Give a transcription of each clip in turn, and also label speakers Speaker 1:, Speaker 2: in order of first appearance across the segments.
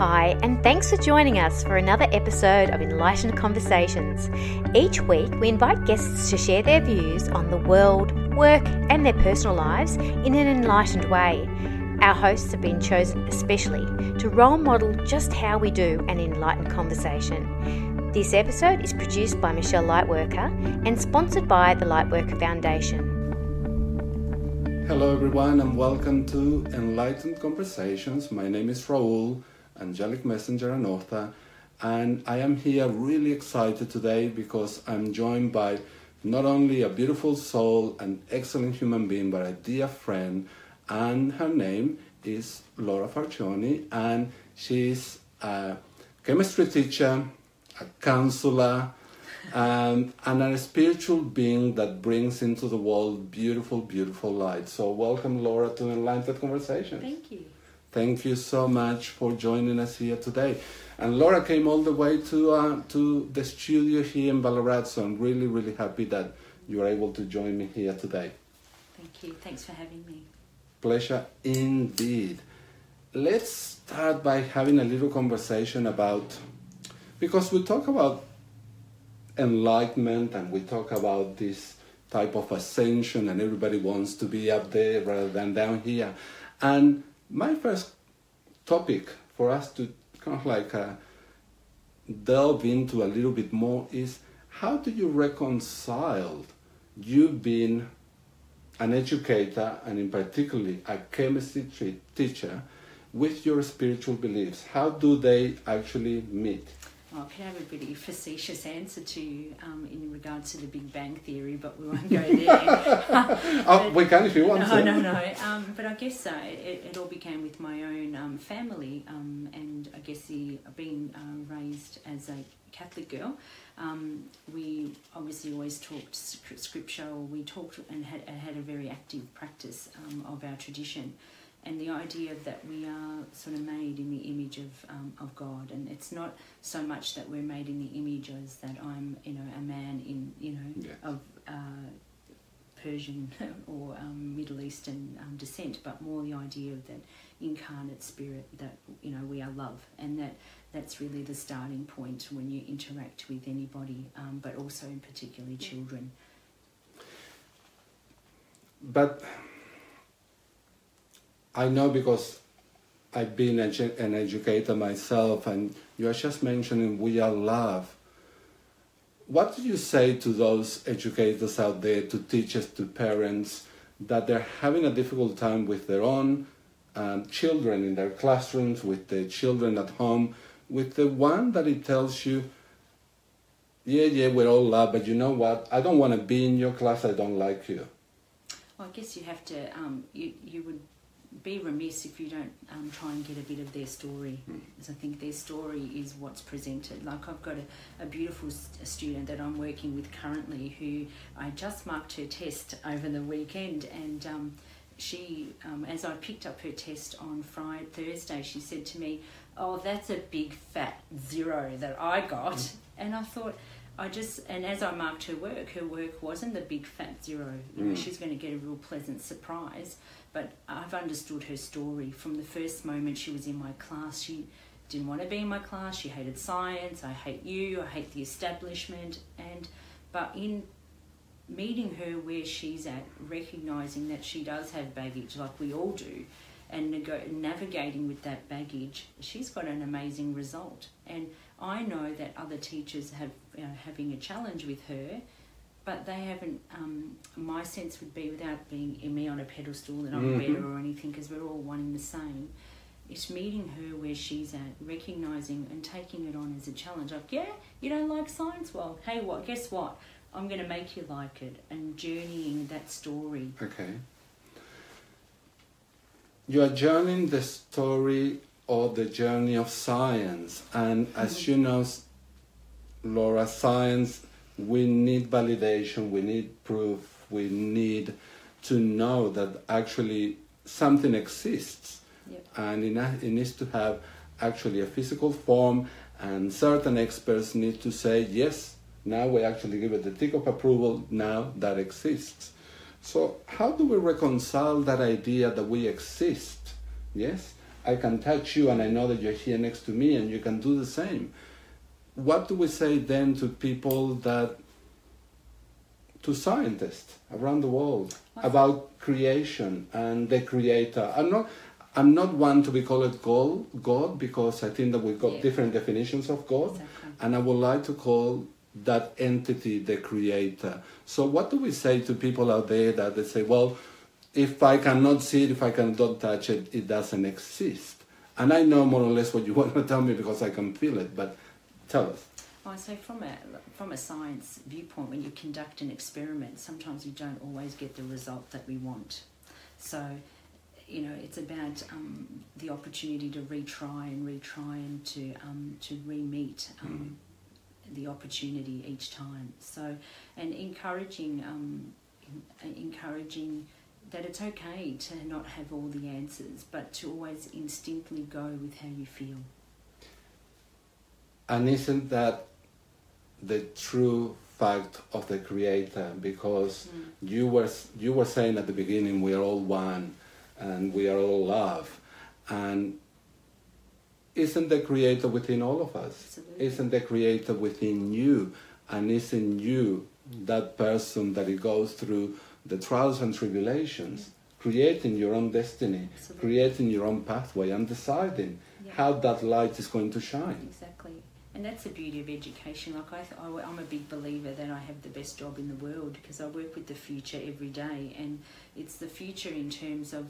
Speaker 1: Hi, and thanks for joining us for another episode of Enlightened Conversations. Each week, we invite guests to share their views on the world, work, and their personal lives in an enlightened way. Our hosts have been chosen especially to role model just how we do an enlightened conversation. This episode is produced by Michelle Lightworker and sponsored by the Lightworker Foundation.
Speaker 2: Hello, everyone, and welcome to Enlightened Conversations. My name is Raul, angelic messenger and author, and I am here really excited today because I'm joined by not only a beautiful soul, an excellent human being, but a dear friend, and her name is Laura Farchione, and she's a chemistry teacher, a counselor, um, and a spiritual being that brings into the world beautiful, beautiful light. So, welcome, Laura, to Enlightened Conversations.
Speaker 3: Thank you.
Speaker 2: Thank you so much for joining us here today. And Laura came all the way to uh, to the studio here in Ballarat, so I'm really, really happy that you are able to join me here today.
Speaker 3: Thank you. Thanks for having me.
Speaker 2: Pleasure indeed. Let's start by having a little conversation about because we talk about enlightenment and we talk about this type of ascension and everybody wants to be up there rather than down here. And my first topic for us to kind of like uh, delve into a little bit more is how do you reconcile you being an educator and in particularly a chemistry teacher with your spiritual beliefs? How do they actually meet
Speaker 3: Well, I could have a pretty facetious answer to you um, in regards to the Big Bang Theory, but we won't go there.
Speaker 2: oh, we can if you want
Speaker 3: no,
Speaker 2: to.
Speaker 3: no, no. Um, but I guess uh, it, it all began with my own um, family, um, and I guess the being uh, raised as a Catholic girl, um, we obviously always talked scr- scripture. Or we talked and had, had a very active practice um, of our tradition, and the idea that we are sort of made in the image of um, of God, and it's not so much that we're made in the image as that I'm, you know, a man in, you know,
Speaker 2: Yes.
Speaker 3: of. Uh, Persian or um, Middle Eastern um, descent, but more the idea of that incarnate spirit that you know we are love, and that that's really the starting point when you interact with anybody, um, but also in particularly children.
Speaker 2: But I know because I've been an educator myself, and you are just mentioning we are love. What do you say to those educators out there, to teachers, to parents, that they're having a difficult time with their own um, children in their classrooms, with their children at home, with the one that it tells you, yeah, yeah, we're all love, but you know what? I don't want to be in your class, I don't like you.
Speaker 3: Well, I guess you have to. Um, you you would be remiss if you don't um, try and get a bit of their story, because I think their story is what's presented. Like I've got a, a beautiful s- student that I'm working with currently, who I just marked her test over the weekend, and um, she, um, as I picked up her test on Friday Thursday, she said to me, "Oh, that's a big fat zero that I got," and I thought. I just and as I marked her work, her work wasn't the big fat zero. You know,
Speaker 2: Mm.
Speaker 3: she's going to get a real pleasant surprise. But I've understood her story from the first moment she was in my class. She didn't want to be in my class. She hated science. I hate you. I hate the establishment. And but in meeting her where she's at, recognizing that she does have baggage, like we all do, and nego- navigating with that baggage, she's got an amazing result. And I know that other teachers have you know, having a challenge with her, but they haven't. Um, my sense would be without being me on a pedestal that I'm
Speaker 2: Mhm.
Speaker 3: better or anything, because we're all one and the same. It's meeting her where she's at, recognizing and taking it on as a challenge. Like, yeah, you don't like science? Well, hey, what? Guess what? I'm going to make you like it, and journeying that story.
Speaker 2: Okay. You are journeying the story or the journey of science, and as you know, Laura, science, we need validation, we need proof, we need to know that actually something exists,
Speaker 3: Yep.
Speaker 2: and it needs to have actually a physical form, and certain experts need to say, yes, now we actually give it the tick of approval, now that exists. So, how do we reconcile that idea that we exist, yes, I can touch you and I know that you're here next to me and you can do the same. What do we say then to people that, to scientists around the world about creation and the creator? I'm not, I'm not one to be called God, God because I think that we've got
Speaker 3: Yeah.
Speaker 2: different definitions of God,
Speaker 3: Exactly.
Speaker 2: and I would like to call that entity the creator. So, what do we say to people out there that they say, well, if I cannot see it, if I cannot touch it, it doesn't exist? And I know more or less what you want to tell me because I can feel it, but tell us.
Speaker 3: I say from a from a science viewpoint, when you conduct an experiment, sometimes you don't always get the result that we want. So, you know, it's about um, the opportunity to retry and retry and to um, to re-meet um, the opportunity each time. So, and encouraging um, encouraging that it's okay to not have all the answers, but to always instinctively go with how you feel.
Speaker 2: And isn't that the true fact of the creator? Because mm. you were you were saying at the beginning we are all one and we are all love, and isn't the creator within all of us?
Speaker 3: Absolutely.
Speaker 2: Isn't the creator within you? And isn't you that person that it goes through the trials and tribulations, creating your own destiny,
Speaker 3: Absolutely.
Speaker 2: creating your own pathway, and deciding
Speaker 3: Yeah.
Speaker 2: how that light is going to shine?
Speaker 3: Exactly. And that's the beauty of education. Like I, th- I, am a big believer that I have the best job in the world because I work with the future every day, and it's the future in terms of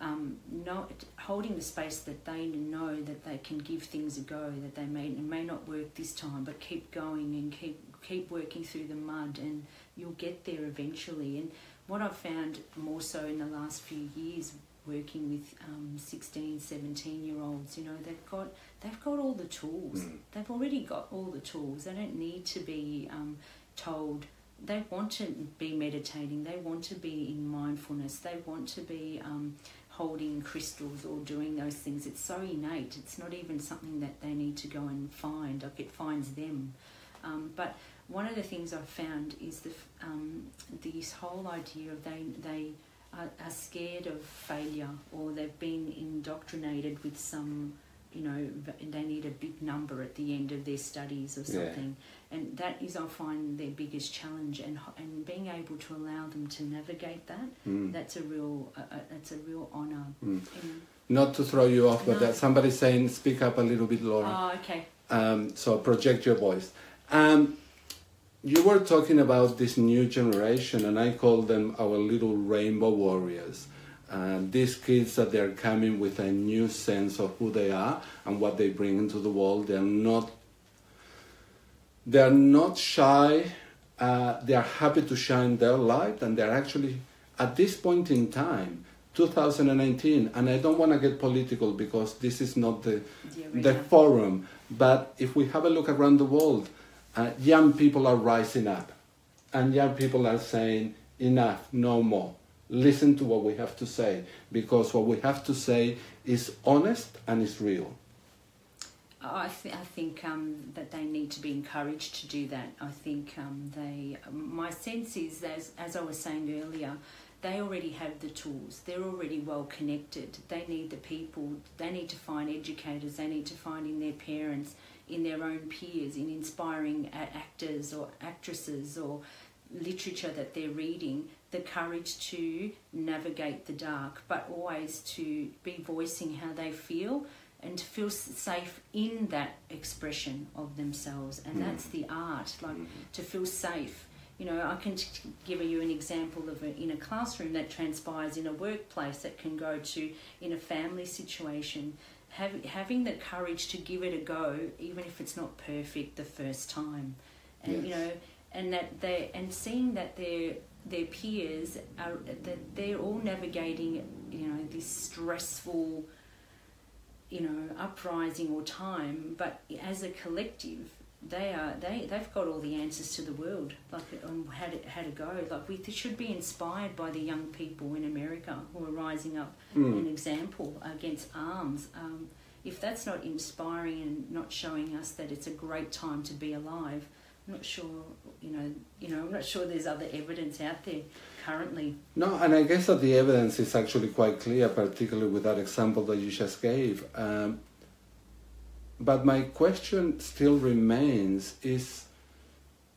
Speaker 3: um, not holding the space that they know that they can give things a go, that they may may not work this time, but keep going and keep keep working through the mud, and you'll get there eventually. And what I've found more so in the last few years working with um, 16 17 year olds you know they've got they've got all the tools.
Speaker 2: Mm.
Speaker 3: they've already got all the tools. They don't need to be um, told. They want to be meditating. They want to be in mindfulness. They want to be um, holding crystals or doing those things. It's so innate. It's not even something that they need to go and find. Like it finds them. Um, but one of the things I've found is the um, this whole idea of they they are, are scared of failure or they've been indoctrinated with some you know they need a big number at the end of their studies or
Speaker 2: Yeah.
Speaker 3: something and that is I find their biggest challenge and and being able to allow them to navigate that
Speaker 2: Mm.
Speaker 3: that's a real uh, that's a real honor
Speaker 2: Mm. Not to throw you off, but
Speaker 3: No.
Speaker 2: there's somebody saying, speak up a little bit, Laura.
Speaker 3: oh okay
Speaker 2: Um, so project your voice. Um, you were talking about this new generation, and I call them our little rainbow warriors. Uh, these kids that they're coming with a new sense of who they are and what they bring into the world. They're not. They're not shy. Uh, they are happy to shine their light, and they're actually at this point in time, 2019. And I don't want to get political because this is not the
Speaker 3: the
Speaker 2: the forum. But if we have a look around the world, uh, young people are rising up, and young people are saying, "Enough, no more." Listen to what we have to say, because what we have to say is honest and is real.
Speaker 3: I, th- I think um, that they need to be encouraged to do that. I think um, they. My sense is, as as I was saying earlier, they already have the tools. They're already well connected. They need the people. They need to find educators. They need to find in their parents, in their own peers, in inspiring actors or actresses or literature that they're reading the courage to navigate the dark but always to be voicing how they feel and to feel safe in that expression of themselves. And hmm. that's the art like hmm. to feel safe. You know i can t- give you an example of a, in a classroom that transpires in a workplace that can go to in a family situation Have, having the courage to give it a go even if it's not perfect the first time. And you know and that they and seeing that their their peers are that they're all navigating you know this stressful you know uprising or time but as a collective they are they they've got all the answers to the world like on how to how to go like we should be inspired by the young people in America who are rising up an example against arms um, if that's not inspiring and not showing us that it's a great time to be alive I'm not sure, you know, you know, I'm not sure there's other evidence out there currently.
Speaker 2: No, and I guess that the evidence is actually quite clear, particularly with that example that you just gave. Um, but my question still remains: Is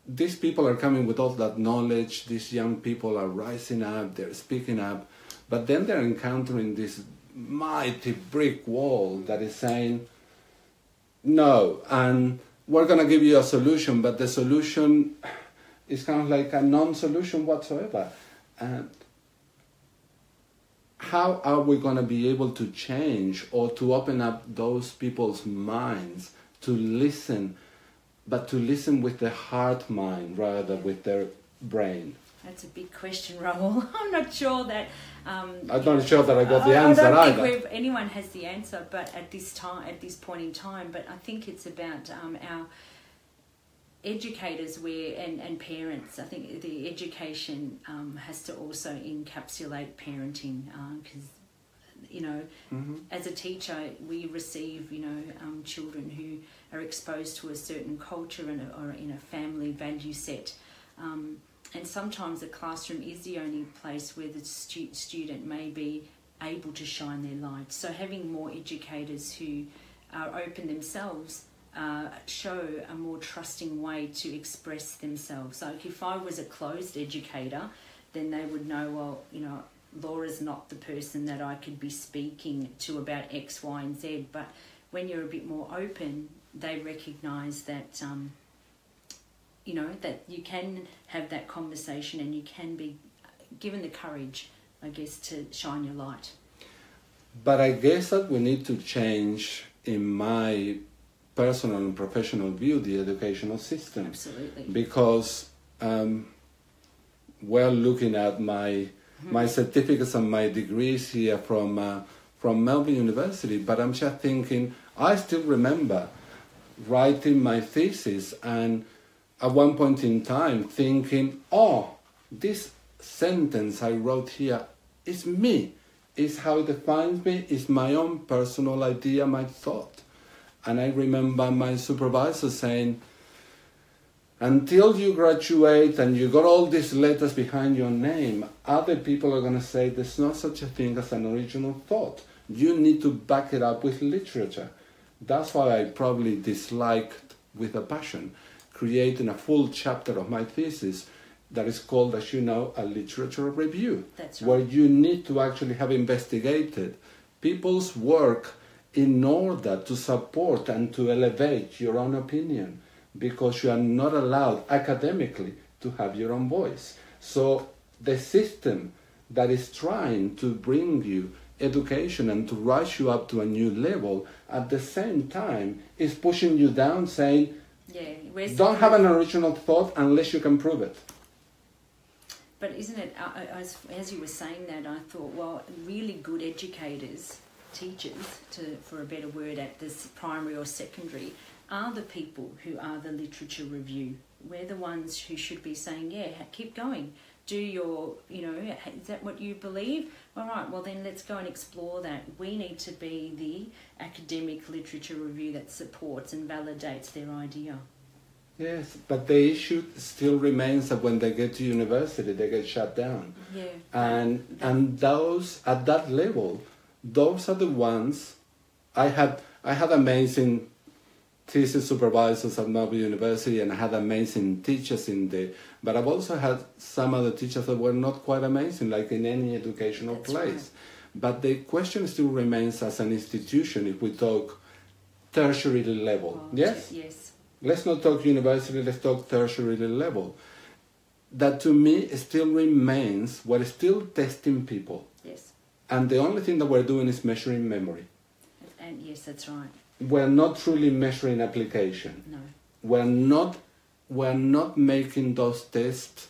Speaker 2: these people are coming with all that knowledge? These young people are rising up, they're speaking up, but then they're encountering this mighty brick wall that is saying, "No," and we're going to give you a solution, but the solution is kind of like a non-solution whatsoever. How are we going to be able to change or to open up those people's minds to listen, but to listen with the heart mind rather than with their brain?
Speaker 3: That's a big question, Raul. I'm not sure that. Um,
Speaker 2: I'm not sure that I got the
Speaker 3: I,
Speaker 2: answer
Speaker 3: I don't think we've, anyone has the answer, but at this time, at this point in time, but I think it's about um, our educators where and, and parents. I think the education um, has to also encapsulate parenting because you know
Speaker 2: Mhm.
Speaker 3: as a teacher we receive you know um, children who are exposed to a certain culture and or in a family value set. Um, and sometimes the classroom is the only place where the stu- student may be able to shine their light. So having more educators who are open themselves uh, show a more trusting way to express themselves. So if I was a closed educator, then they would know, well, you know, Laura's not the person that I could be speaking to about X, Y, and Z. But when you're a bit more open, they recognise that, um, you know, that you can have that conversation and you can be given the courage, I guess, to shine your light.
Speaker 2: But I guess that we need to change, in my personal and professional view, the educational system.
Speaker 3: Absolutely.
Speaker 2: because um, we're looking at my my certificates and my degrees here from uh, from Melbourne University, but I'm just thinking. I still remember writing my thesis and at one point in time thinking, "Oh, this sentence I wrote here is me. Is how it defines me. Is my own personal idea, my thought." And I remember my supervisor saying, until you graduate and you got all these letters behind your name, other people are going to say there's no such a thing as an original thought. You need to back it up with literature. That's why I probably disliked with a passion creating a full chapter of my thesis that is called, as you know, a literature review,
Speaker 3: That's
Speaker 2: where you need to actually have investigated people's work in order to support and to elevate your own opinion because you are not allowed academically to have your own voice. So the system that is trying to bring you education and to rise you up to a new level at the same time is pushing you down saying
Speaker 3: Yeah.
Speaker 2: Don't have an original thought unless you can prove it.
Speaker 3: But isn't it, uh, uh, as, as you were saying that, I thought, well, really good educators, teachers, to, for a better word, at this primary or secondary, are the people who are the literature review. We're the ones who should be saying, yeah, keep going. Do your, you know, is that what you believe? All right, well, then let's go and explore that. We need to be the academic literature review that supports and validates their idea.
Speaker 2: Yes, but the issue still remains that when they get to university, they get shut down.
Speaker 3: Yeah.
Speaker 2: and and those at that level those are the ones i had i had amazing thesis supervisors at Melbourne University and I had amazing teachers in there but I've also had some other teachers that were not quite amazing like in any educational
Speaker 3: That's
Speaker 2: place but the question still remains as an institution if we talk tertiary level
Speaker 3: Well,
Speaker 2: yes
Speaker 3: Yes.
Speaker 2: let's not talk university, let's talk tertiary level. That to me still remains, we're still testing people.
Speaker 3: Yes.
Speaker 2: And the only thing that we're doing is measuring memory.
Speaker 3: And yes, that's right.
Speaker 2: We're not truly measuring application.
Speaker 3: No.
Speaker 2: We're not, we're not making those tests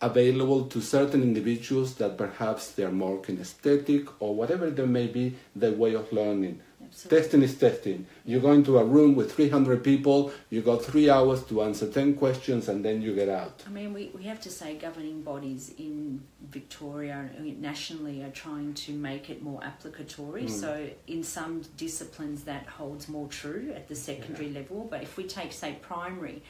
Speaker 2: available to certain individuals that perhaps they're more kinesthetic or whatever there may be their way of learning.
Speaker 3: Absolutely.
Speaker 2: Testing is testing. You go into a room with 300 people, you got three hours to answer 10 questions, and then you get out.
Speaker 3: I mean, we, we have to say governing bodies in Victoria I mean, nationally are trying to make it more applicatory.
Speaker 2: Mm.
Speaker 3: So, in some disciplines, that holds more true at the secondary level. But if we take, say, primary,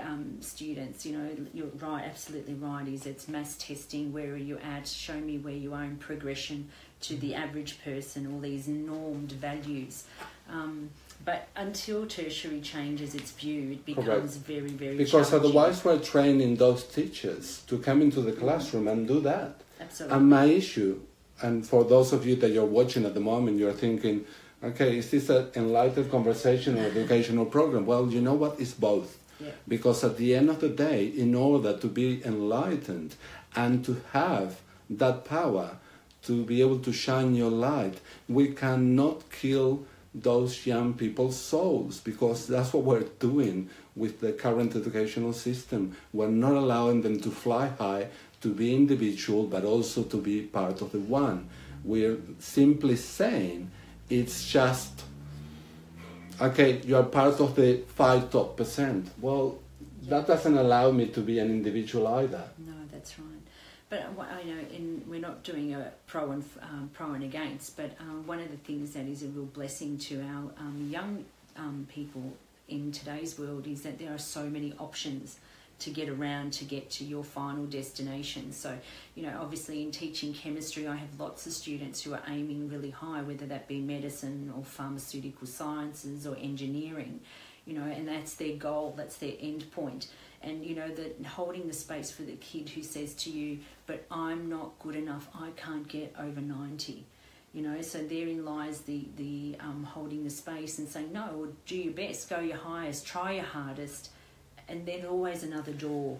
Speaker 3: um, students, you know, you're right, absolutely right. Is it's mass testing. Where are you at? Show me where you are in progression to the average person. All these normed values. Um, but until tertiary changes its view, it becomes
Speaker 2: Correct.
Speaker 3: very, very
Speaker 2: Because otherwise, we're training those teachers to come into the classroom and do that.
Speaker 3: absolutely.
Speaker 2: And my issue, and for those of you that you're watching at the moment, you're thinking, okay, is this an enlightened conversation or educational program? Well, you know what? It's both.
Speaker 3: yeah.
Speaker 2: Because at the end of the day, in order to be enlightened and to have that power to be able to shine your light, we cannot kill those young people's souls because that's what we're doing with the current educational system. We're not allowing them to fly high, to be individual, but also to be part of the one. We're simply saying it's just okay, you are part of the five top percent. Well, that doesn't allow me to be an individual either.
Speaker 3: No. But uh, I know, in, we're not doing a pro and um, pro and against. But um, one of the things that is a real blessing to our um, young um, people in today's world is that there are so many options to get around to get to your final destination. So, you know, obviously in teaching chemistry, I have lots of students who are aiming really high, whether that be medicine or pharmaceutical sciences or engineering, you know, and that's their goal, that's their end point. And, you know, that holding the space for the kid who says to you, but I'm not good enough, I can't get over 90 you know so therein lies the the um, holding the space and saying no do your best go your highest try your hardest and then always another door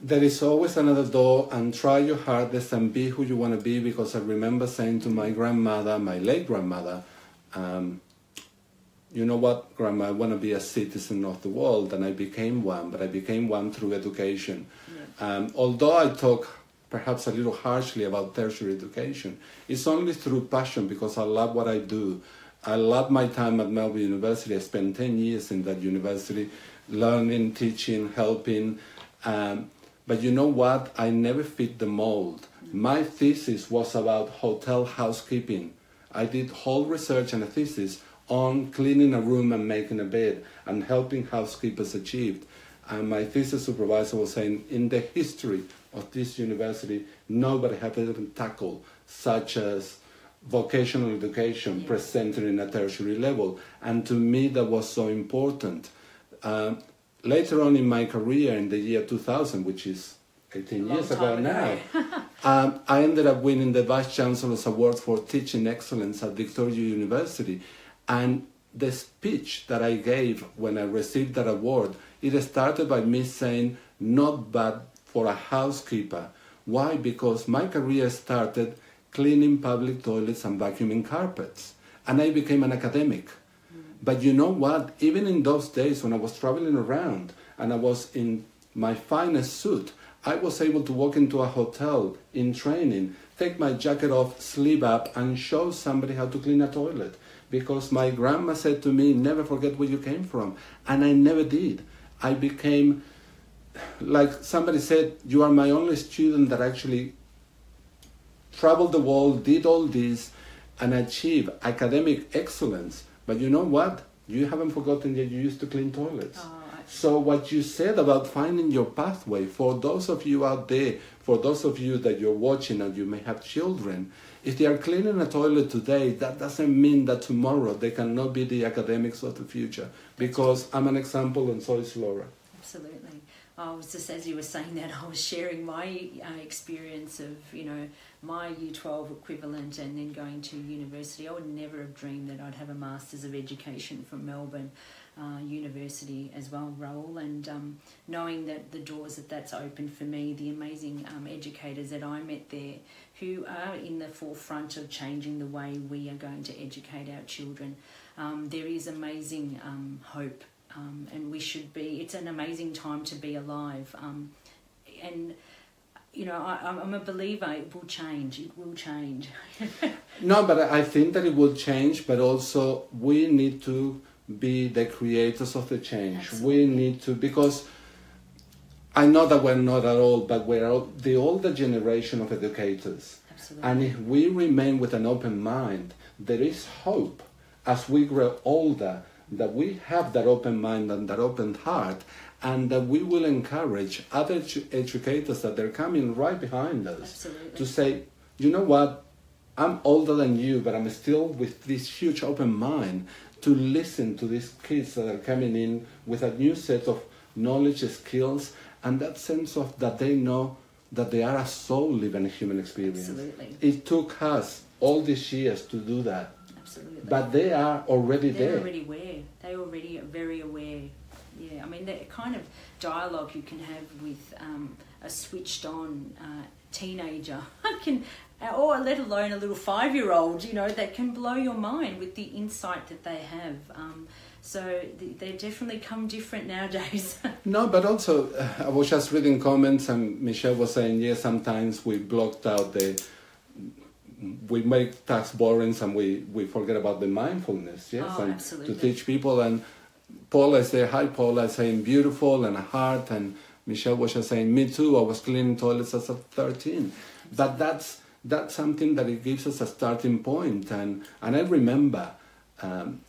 Speaker 2: There is always another door, and try your hardest and be who you want to be. Because I remember saying to my grandmother, my late grandmother, um, you know what, I want to be a citizen of the world, and I became one, but I became one through education. Um, although I talk perhaps a little harshly about tertiary education, it's only through passion because I love what I do. I love my time at Melbourne University. I spent 10 years in that university, learning, teaching, helping. Um, but you know what? I never fit the mold. My thesis was about hotel housekeeping. I did whole research and a thesis on cleaning a room and making a bed and helping housekeepers achieve. And my thesis supervisor was saying, in the history of this university, nobody have ever tackled such as vocational education
Speaker 3: Yeah.
Speaker 2: presented in a tertiary level. And to me, that was so important. Um, later on in my career, in the year 2000, which is 18 years ago
Speaker 3: time
Speaker 2: now, um, I ended up winning the Vice Chancellor's Award for Teaching Excellence at Victoria University. And the speech that I gave when I received that award, it started by me saying, not bad for a housekeeper. Why? Because my career started cleaning public toilets and vacuuming carpets. And I became an academic. Mm. But you know what? Even in those days when I was traveling around and I was in my finest suit, I was able to walk into a hotel in training, take my jacket off, sleeve up, and show somebody how to clean a toilet. Because my grandma said to me, never forget where you came from. And I never did. I became, like somebody said, you are my only student that actually traveled the world, did all this, and achieved academic excellence. But you know what? You haven't forgotten that you used to clean toilets.
Speaker 3: Oh,
Speaker 2: So what you said about finding your pathway, for those of you out there, for those of you that you're watching and you may have children, if they are cleaning a toilet today, that doesn't mean that tomorrow they cannot be the academics of the future. Because I'm an example and so is Laura.
Speaker 3: Absolutely. I was just as you were saying that, I was sharing my uh, experience of you know my Year Twelve equivalent, and then going to university. I would never have dreamed that I'd have a Masters of Education from Melbourne uh, University as well, Raul, and um, knowing that the doors that that's opened for me, the amazing um, educators that I met there, who are in the forefront of changing the way we are going to educate our children. Um, there is amazing um, hope um, and we should be. It's an amazing time to be alive, um, and you know I, I'm a believer. It will change. It will change.
Speaker 2: No, but I think that it will change, but also we need to be the creators of the change.
Speaker 3: Absolutely.
Speaker 2: We need to, because I know that we're not at all, but we're all, the older generation of educators.
Speaker 3: Absolutely.
Speaker 2: And if we remain with an open mind, there is hope as we grow older that we have that open mind and that open heart and that we will encourage other edu- educators that they're coming right behind us
Speaker 3: Absolutely.
Speaker 2: to say, you know what, I'm older than you, but I'm still with this huge open mind to listen to these kids that are coming in with a new set of knowledge, skills, and that sense of that they know that they are a soul living a human experience.
Speaker 3: Absolutely.
Speaker 2: It took us all these years to do that,
Speaker 3: Absolutely.
Speaker 2: but they are already there.
Speaker 3: They're already aware. They already are very aware. Yeah, I mean, the kind of dialogue you can have with um, a switched on uh, teenager can, or let alone a little five year old, you know, that can blow your mind with the insight that they have. Um, so they definitely come different nowadays.
Speaker 2: No, but also uh, I was just reading comments, and Michelle was saying, yes, sometimes we blocked out the, we make tasks boring, and we we forget about the mindfulness, yes,
Speaker 3: Oh,
Speaker 2: and
Speaker 3: absolutely.
Speaker 2: to teach people. And Paula is there, hi Paula, saying beautiful and a heart, and Michelle was just saying, me too. I was cleaning toilets as a thirteen, but that's that's something that it gives us a starting point, and and I remember. Um,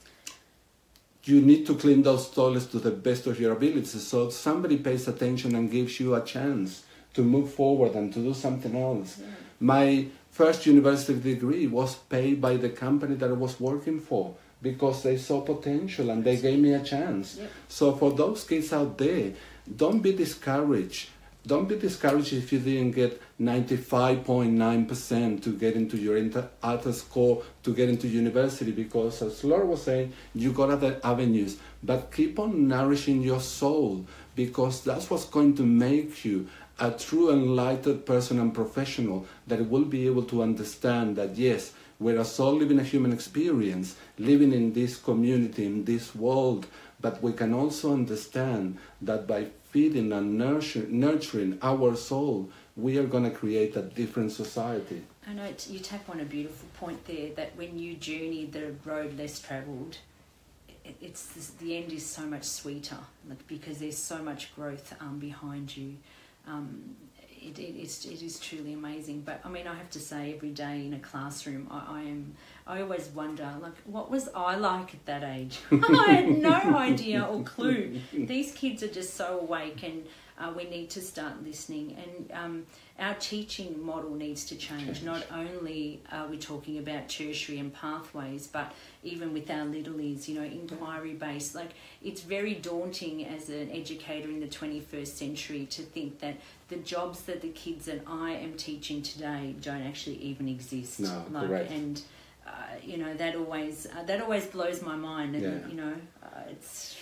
Speaker 2: you need to clean those toilets to the best of your abilities. So somebody pays attention and gives you a chance to move forward and to do something else. My first university degree was paid by the company that I was working for because they saw potential and they gave me a chance.
Speaker 3: Yep.
Speaker 2: So for those kids out there, don't be discouraged. Don't be discouraged if you didn't get 95.9% to get into your inter- ATAR score to get into university because as Laura was saying, you got other avenues. But keep on nourishing your soul because that's what's going to make you a true enlightened person and professional that will be able to understand that yes, we're a soul living a human experience, living in this community, in this world, but we can also understand that by feeding and nurture, nurturing our soul, we are going to create a different society.
Speaker 3: I know you tap on a beautiful point there that when you journey the road less travelled, it's this, the end is so much sweeter because there's so much growth um, behind you. Um, it, it, is, it is truly amazing. But I mean, I have to say, every day in a classroom, I, I am. I always wonder, like, what was I like at that age? I had no idea or clue. These kids are just so awake, and uh, we need to start listening. And um, our teaching model needs to change. Not only are we talking about tertiary and pathways, but even with our littlies, you know, inquiry based. Like, it's very daunting as an educator in the 21st century to think that the jobs that the kids that I am teaching today don't actually even exist.
Speaker 2: No,
Speaker 3: like,
Speaker 2: correct.
Speaker 3: And uh, you know that always uh, that always blows my mind, and
Speaker 2: Yeah.
Speaker 3: you know, uh, it's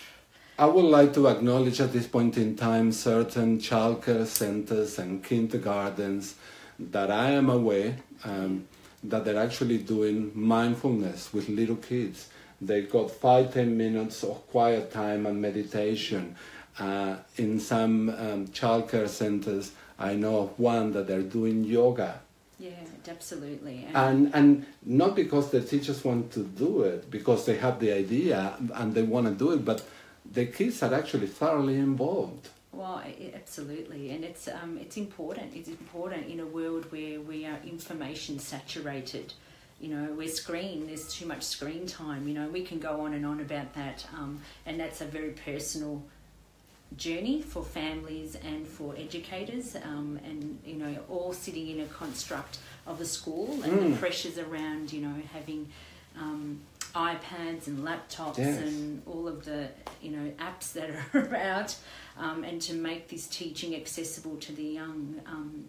Speaker 2: I would like to acknowledge at this point in time certain childcare centers and kindergartens that I am aware um, that they're actually doing mindfulness with little kids. They got five, ten minutes of quiet time and meditation. Uh, in some um, childcare centers, I know of one that they're doing yoga
Speaker 3: yeah, absolutely.
Speaker 2: and and not because the teachers want to do it because they have the idea and they want to do it but the kids are actually thoroughly involved
Speaker 3: Well, absolutely, and it's um, it's important. It's important in a world where we are information saturated. You know, we're screen. There's too much screen time. You know, we can go on and on about that, um, and that's a very personal journey for families and for educators, um, and you know, all sitting in a construct of a school and the
Speaker 2: Mm.
Speaker 3: pressures around you know having. Um, iPads and laptops
Speaker 2: Yes.
Speaker 3: and all of the you know apps that are out, um, and to make this teaching accessible to the young. Um,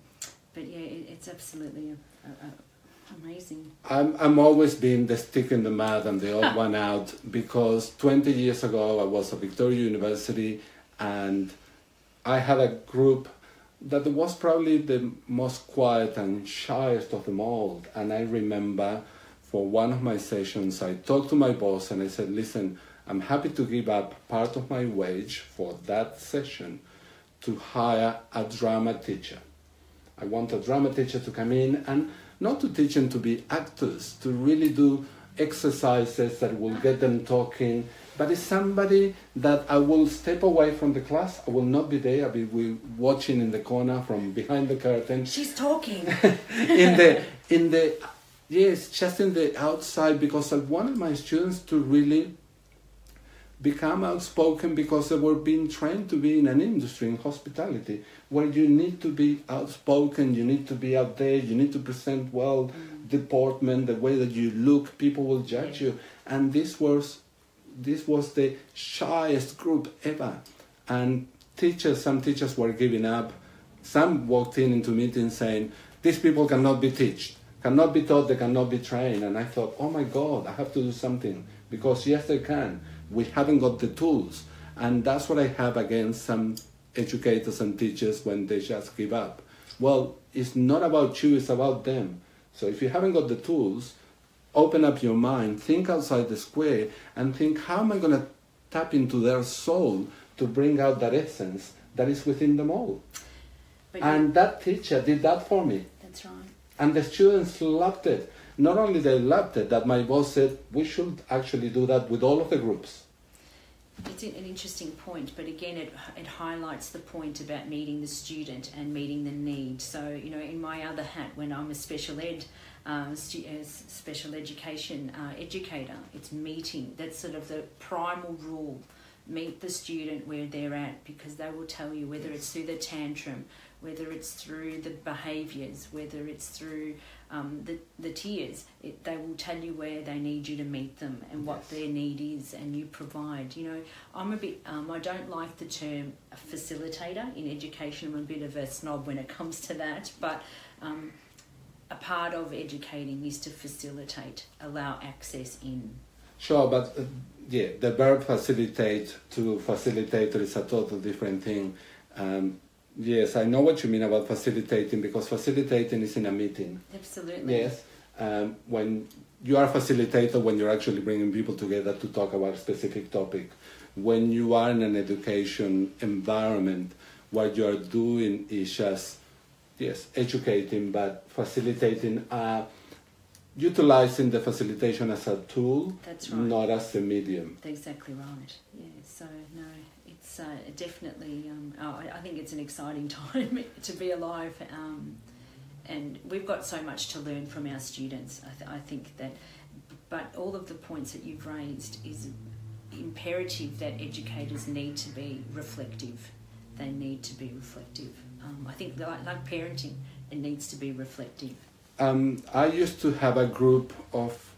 Speaker 3: but yeah, it, it's absolutely a, a, a amazing.
Speaker 2: I'm, I'm always being the stick in the mud and the odd one out because 20 years ago I was at Victoria University and I had a group that was probably the most quiet and shyest of them all. And I remember for one of my sessions, I talked to my boss and I said, listen, I'm happy to give up part of my wage for that session to hire a drama teacher. I want a drama teacher to come in and not to teach them to be actors, to really do exercises that will get them talking, but it's somebody that I will step away from the class. I will not be there. I'll be watching in the corner from behind the curtain.
Speaker 3: She's talking.
Speaker 2: in the in the yes, just in the outside because I wanted my students to really become outspoken because they were being trained to be in an industry in hospitality where you need to be outspoken, you need to be out there, you need to present well,
Speaker 3: Mm.
Speaker 2: deportment, the way that you look, people will judge you. And this was this was the shyest group ever. And teachers, some teachers were giving up. Some walked in into meetings saying, These people cannot be taught, cannot be taught, they cannot be trained. And I thought, oh my God, I have to do something. Because yes, they can. We haven't got the tools. And that's what I have against some educators and teachers when they just give up. Well, it's not about you, it's about them. So if you haven't got the tools, open up your mind, think outside the square, and think, how am I going to tap into their soul to bring out that essence that is within them all?
Speaker 3: But
Speaker 2: And that teacher did that for me. And the students loved it. Not only they loved it, that my boss said, we should actually do that with all of the groups.
Speaker 3: It's an interesting point, but again, it, it highlights the point about meeting the student and meeting the need. So, you know, in my other hat, when I'm a special ed, um, uh, special education uh, educator, it's meeting. That's sort of the primal rule. Meet the student where they're at because they will tell you whether it's through the tantrum, whether it's through the behaviours, whether it's through um, the, the tears. It, they will tell you where they need you to meet them and what
Speaker 2: Yes.
Speaker 3: their need is, and you provide. You know, I'm a bit, um, I don't like the term facilitator in education. I'm a bit of a snob when it comes to that, but um, a part of educating is to facilitate, allow access in.
Speaker 2: Sure, but uh, yeah, the verb facilitate to facilitator is a totally different thing. Um, yes, I know what you mean about facilitating because facilitating is in a meeting.
Speaker 3: Absolutely.
Speaker 2: Yes, um, when you are a facilitator, when you're actually bringing people together to talk about a specific topic, when you are in an education environment, what you are doing is just yes, educating, but facilitating, uh, utilizing the facilitation as a tool,
Speaker 3: That's right.
Speaker 2: not as a medium.
Speaker 3: That's exactly right. Yeah. So no, it's uh, definitely. Um, oh, I, I think it's an exciting time to be alive, um, and we've got so much to learn from our students. I, th- I think that, but all of the points that you've raised is imperative that educators need to be reflective. They need to be reflective. Um, I think like, like parenting, it needs to be reflective.
Speaker 2: Um, I used to have a group of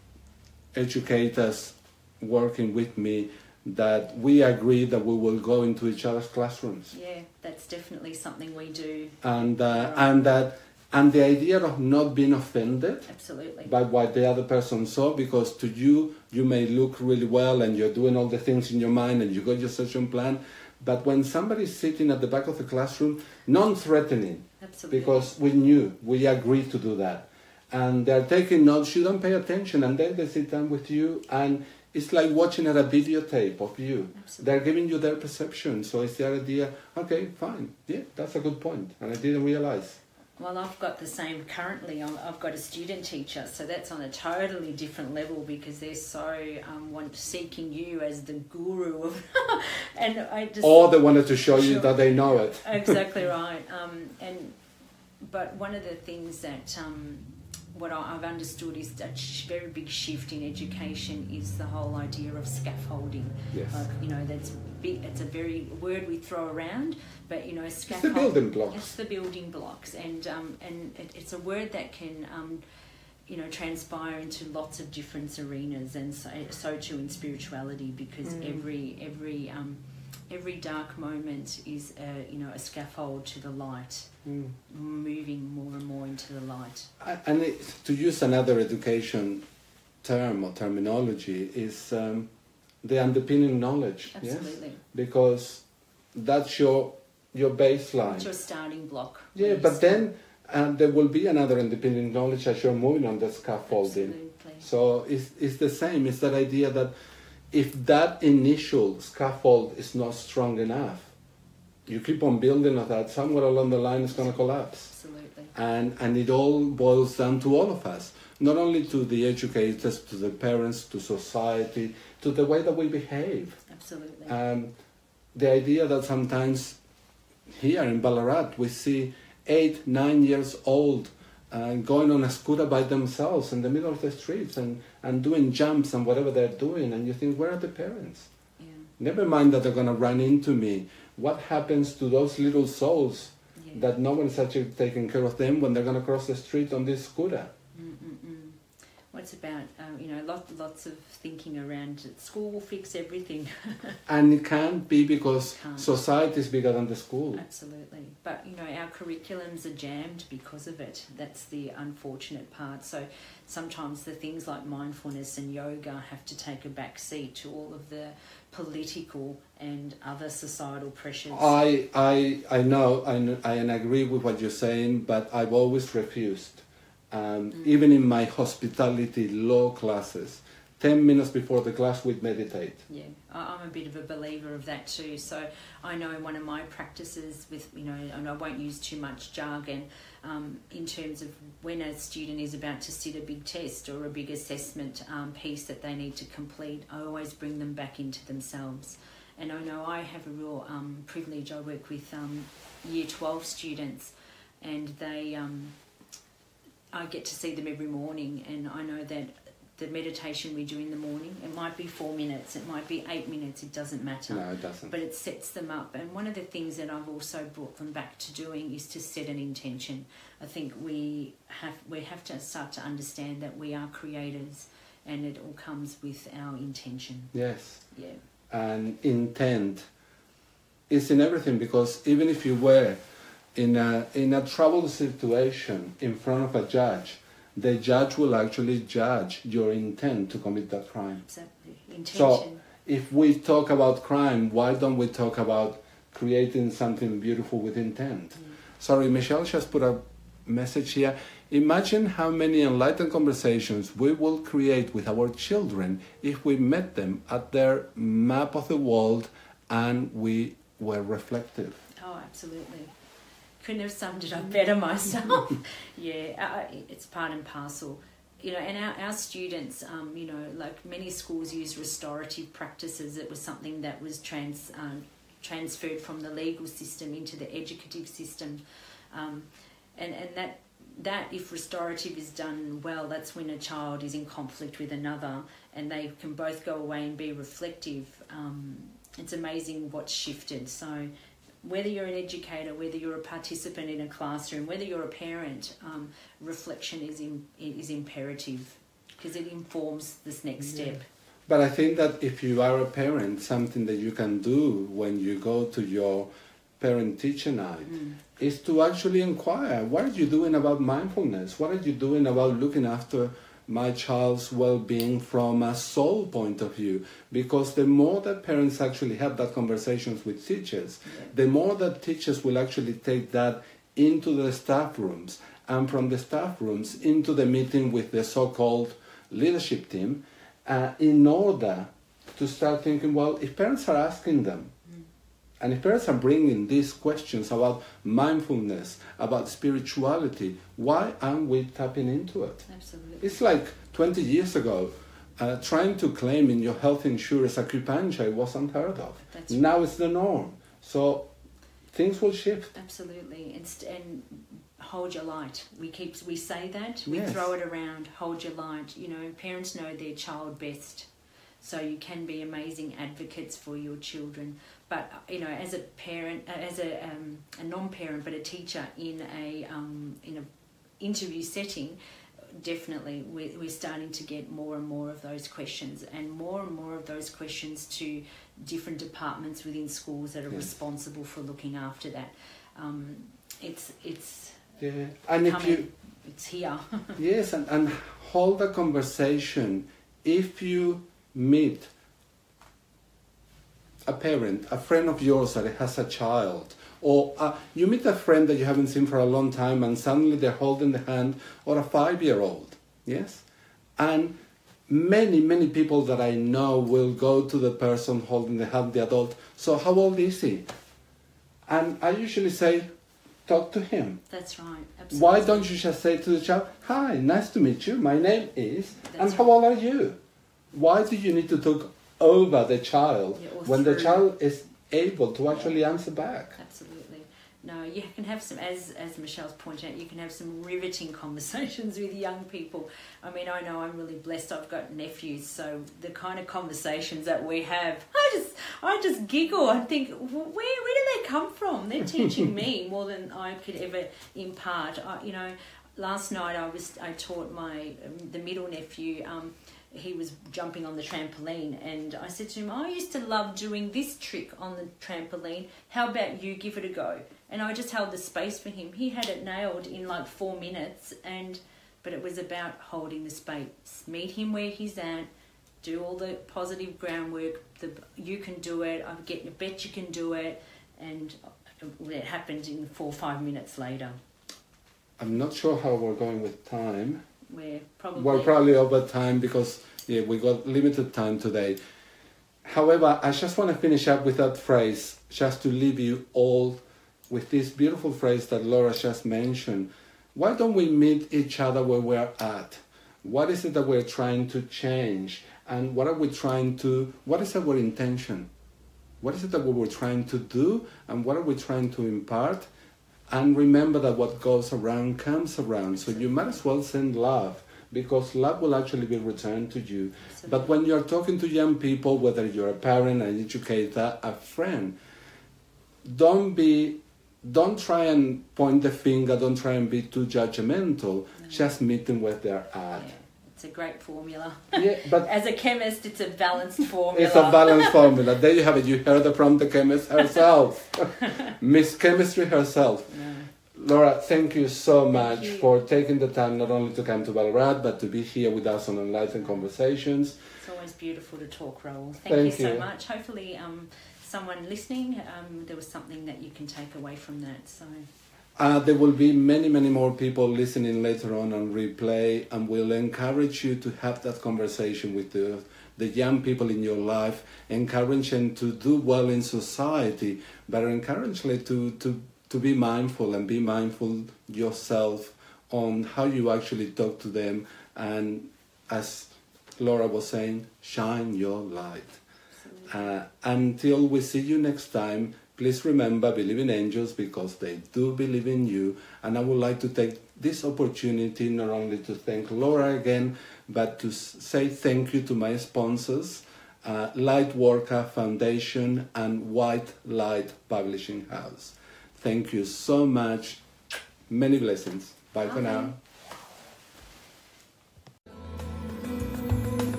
Speaker 2: educators working with me that we agree that we will go into each other's classrooms.
Speaker 3: Yeah, that's definitely something we do.
Speaker 2: and uh, and that and the idea of not being offended
Speaker 3: Absolutely.
Speaker 2: by what the other person saw because to you you may look really well and you're doing all the things in your mind and you got your session plan but when somebody's sitting at the back of the classroom non-threatening
Speaker 3: Absolutely.
Speaker 2: because we knew we agreed to do that and they're taking notes you don't pay attention and then they sit down with you and it's like watching at a videotape of you
Speaker 3: Absolutely.
Speaker 2: they're giving you their perception so it's the idea okay fine yeah that's a good point and i didn't realize
Speaker 3: Well, I've got the same currently. I'm, I've got a student teacher, so that's on a totally different level because they're so um, want seeking you as the guru of, and I just
Speaker 2: or they wanted to show you
Speaker 3: Sure.
Speaker 2: that they know it
Speaker 3: exactly right. Um, and but one of the things that um, what I- I've understood is a very big shift in education is the whole idea of scaffolding.
Speaker 2: Yes.
Speaker 3: Like you know, that's big. It's a very word we throw around, but you know, scaffolding.
Speaker 2: it's the building blocks
Speaker 3: It's the building blocks, and um, and it, it's a word that can, um, you know, transpire into lots of different arenas, and so, so too in spirituality, because
Speaker 2: Mm.
Speaker 3: every every um, every dark moment is a, you know a scaffold to the light,
Speaker 2: Mm.
Speaker 3: moving more and more into the light.
Speaker 2: And it, to use another education term or terminology is um, the underpinning knowledge yes
Speaker 3: Absolutely,
Speaker 2: because that's your your baseline
Speaker 3: it's your starting block.
Speaker 2: yeah but
Speaker 3: start.
Speaker 2: then um, there will be another independent knowledge as you're moving on the scaffolding
Speaker 3: Absolutely.
Speaker 2: So it's, it's the same. It's that idea that if that initial scaffold is not strong enough, you keep on building on that, somewhere along the line it's going to collapse.
Speaker 3: Absolutely.
Speaker 2: And, and it all boils down to all of us, not only to the educators, to the parents, to society, to the way that we behave.
Speaker 3: Absolutely.
Speaker 2: Um, the idea that sometimes here in Ballarat we see eight, nine years old uh, going on a scooter by themselves in the middle of the streets and, and doing jumps and whatever they're doing, and you think, where are the parents?
Speaker 3: yeah.
Speaker 2: Never mind that they're going to run into me. What happens to those little souls
Speaker 3: Yeah.
Speaker 2: that no one is actually taking care of them when they're going to cross the street on this scooter?
Speaker 3: Mm-mm-mm. What's about um, you know lot, lots of thinking around it. school will fix everything.
Speaker 2: And it can't be because
Speaker 3: Can't.
Speaker 2: society is bigger than the school.
Speaker 3: Absolutely, but you know our curriculums are jammed because of it. That's the unfortunate part. So sometimes the things like mindfulness and yoga have to take a back seat to all of the political and other societal pressures.
Speaker 2: I, I, I know, I, I agree with what you're saying, but I've always refused. Um,
Speaker 3: Mm.
Speaker 2: Even in my hospitality law classes, 10 minutes before the class, we'd meditate.
Speaker 3: Yeah, I'm a bit of a believer of that too. So I know in one of my practices with, you know, and I won't use too much jargon, um, in terms of when a student is about to sit a big test or a big assessment um, piece that they need to complete, I always bring them back into themselves. And I know I have a real um, privilege. I work with um, year 12 students and they, um, I get to see them every morning and I know that the meditation we do in the morning, it might be four minutes, it might be eight minutes, it doesn't matter
Speaker 2: No, it doesn't.
Speaker 3: but it sets them up. And one of the things that I've also brought them back to doing is to set an intention. I think we have we have to start to understand that we are creators, and it all comes with our intention.
Speaker 2: Yes.
Speaker 3: Yeah,
Speaker 2: and intent is in everything because even if you were in a in a troubled situation in front of a judge, the judge will actually judge your intent to commit that crime.
Speaker 3: exactly. Intention.
Speaker 2: So if we talk about crime, why don't we talk about creating something beautiful with intent? Mm. Sorry, Michelle just put a message here. Imagine how many enlightened conversations we will create with our children if we met them at their map of the world and we were reflective.
Speaker 3: Oh, absolutely. Couldn't have summed it up better myself. yeah, uh, it's part and parcel. You know, and our, our students, um, you know, like many schools use restorative practices. It was something that was trans, um, transferred from the legal system into the educative system. Um, and, and that that if restorative is done well, that's when a child is in conflict with another, and they can both go away and be reflective. Um, it's amazing what's shifted. So, whether you're an educator, whether you're a participant in a classroom, whether you're a parent, um, reflection is in, is imperative because it informs this next step.
Speaker 2: But I think that if you are a parent, something that you can do when you go to your parent teacher night is to actually inquire what are you doing about mindfulness? What are you doing about looking after my child's well being from a soul point of view? Because the more that parents actually have that conversations with teachers, the more that teachers will actually take that into the staff rooms and from the staff rooms into the meeting with the so called leadership team uh, in order to start thinking well, if parents are asking them, and if parents are bringing these questions about mindfulness, about spirituality, why aren't we tapping into it?
Speaker 3: Absolutely.
Speaker 2: It's like 20 years ago, uh, trying to claim in your health insurance acupuncture was unheard of.
Speaker 3: That's
Speaker 2: now it's the norm. So things will shift.
Speaker 3: Absolutely, and, and hold your light. We keep we say that we
Speaker 2: Yes.
Speaker 3: throw it around. Hold your light. You know, parents know their child best, so you can be amazing advocates for your children. But you know, as a parent, uh, as a um, a non-parent, but a teacher in a um, in a interview setting. Definitely, we're, we're starting to get more and more of those questions, and more and more of those questions to different departments within schools that are responsible for looking after that. Um, it's it's
Speaker 2: Yeah. And if you.
Speaker 3: It's here.
Speaker 2: Yes, and, and hold a conversation. If you meet a parent, a friend of yours that has a child, or uh, you meet a friend that you haven't seen for a long time and suddenly they're holding the hand or a five year old, yes? And many, many people that I know will go to the person holding the hand, the adult, so how old is he? And I usually say, talk to him.
Speaker 3: That's right. Absolutely.
Speaker 2: Why don't you just say to the child, Hi, nice to meet you, my name is, and
Speaker 3: That's
Speaker 2: how old are you? Why do you need to talk over the child
Speaker 3: Yeah,
Speaker 2: when the child is able to actually answer back?
Speaker 3: Absolutely. no, you can have some, as as Michelle's pointed out, you can have some riveting conversations with young people. I mean, I know I'm really blessed. I've got nephews, so the kind of conversations that we have, I just I just giggle. I think, where where do they come from? They're teaching me more than I could ever impart. I, you know, last night I was I taught my um, the middle nephew. Um, he was jumping on the trampoline and I said to him, I used to love doing this trick on the trampoline. How about you give it a go? And I just held the space for him. He had it nailed in like four minutes and but it was about holding the space. Meet him where he's at, do all the positive groundwork. The you can do it. I get I bet you can do it and it happened in four or five minutes later.
Speaker 2: I'm not sure how we're going with time.
Speaker 3: We're probably
Speaker 2: We're probably over time because yeah, we got limited time today. However, I just want to finish up with that phrase, just to leave you all with this beautiful phrase that Laura just mentioned. Why don't we meet each other where we're at? What is it that we're trying to change? And what are we trying to, what is our intention? What is it that we were trying to do? And what are we trying to impart? And remember that what goes around comes around. So you might as well send love because love will actually be returned to you. But when you're talking to young people, whether you're a parent, an educator, a friend, don't be don't try and point the finger, don't try and be too judgmental. Just meet them where they're at.
Speaker 3: Yeah, it's a great formula.
Speaker 2: Yeah, but
Speaker 3: As a chemist, it's a balanced formula.
Speaker 2: it's a balanced formula. There you have it. You heard it from the chemist herself, Miss Chemistry herself.
Speaker 3: No.
Speaker 2: Laura, thank you so
Speaker 3: Thank
Speaker 2: much
Speaker 3: you.
Speaker 2: for taking the time not only to come to Ballarat, but to be here with us on Enlightened Conversations.
Speaker 3: It's always beautiful to talk, Raul. Thank,
Speaker 2: Thank
Speaker 3: you so much. Hopefully, um, someone listening, um, there was something that you can take away from that. So,
Speaker 2: Uh, there will be many, many more people listening later on on replay, and we'll encourage you to have that conversation with the, the young people in your life, encourage them to do well in society, but encourage them to, to, to be mindful and be mindful yourself on how you actually talk to them, and as Laura was saying, shine your light. Uh, until we see you next time, please remember believe in angels because they do believe in you. And I would like to take this opportunity not only to thank Laura again, but to say thank you to my sponsors, uh, Lightworker Foundation and White Light Publishing House. Thank you so much. Many blessings. Bye for now.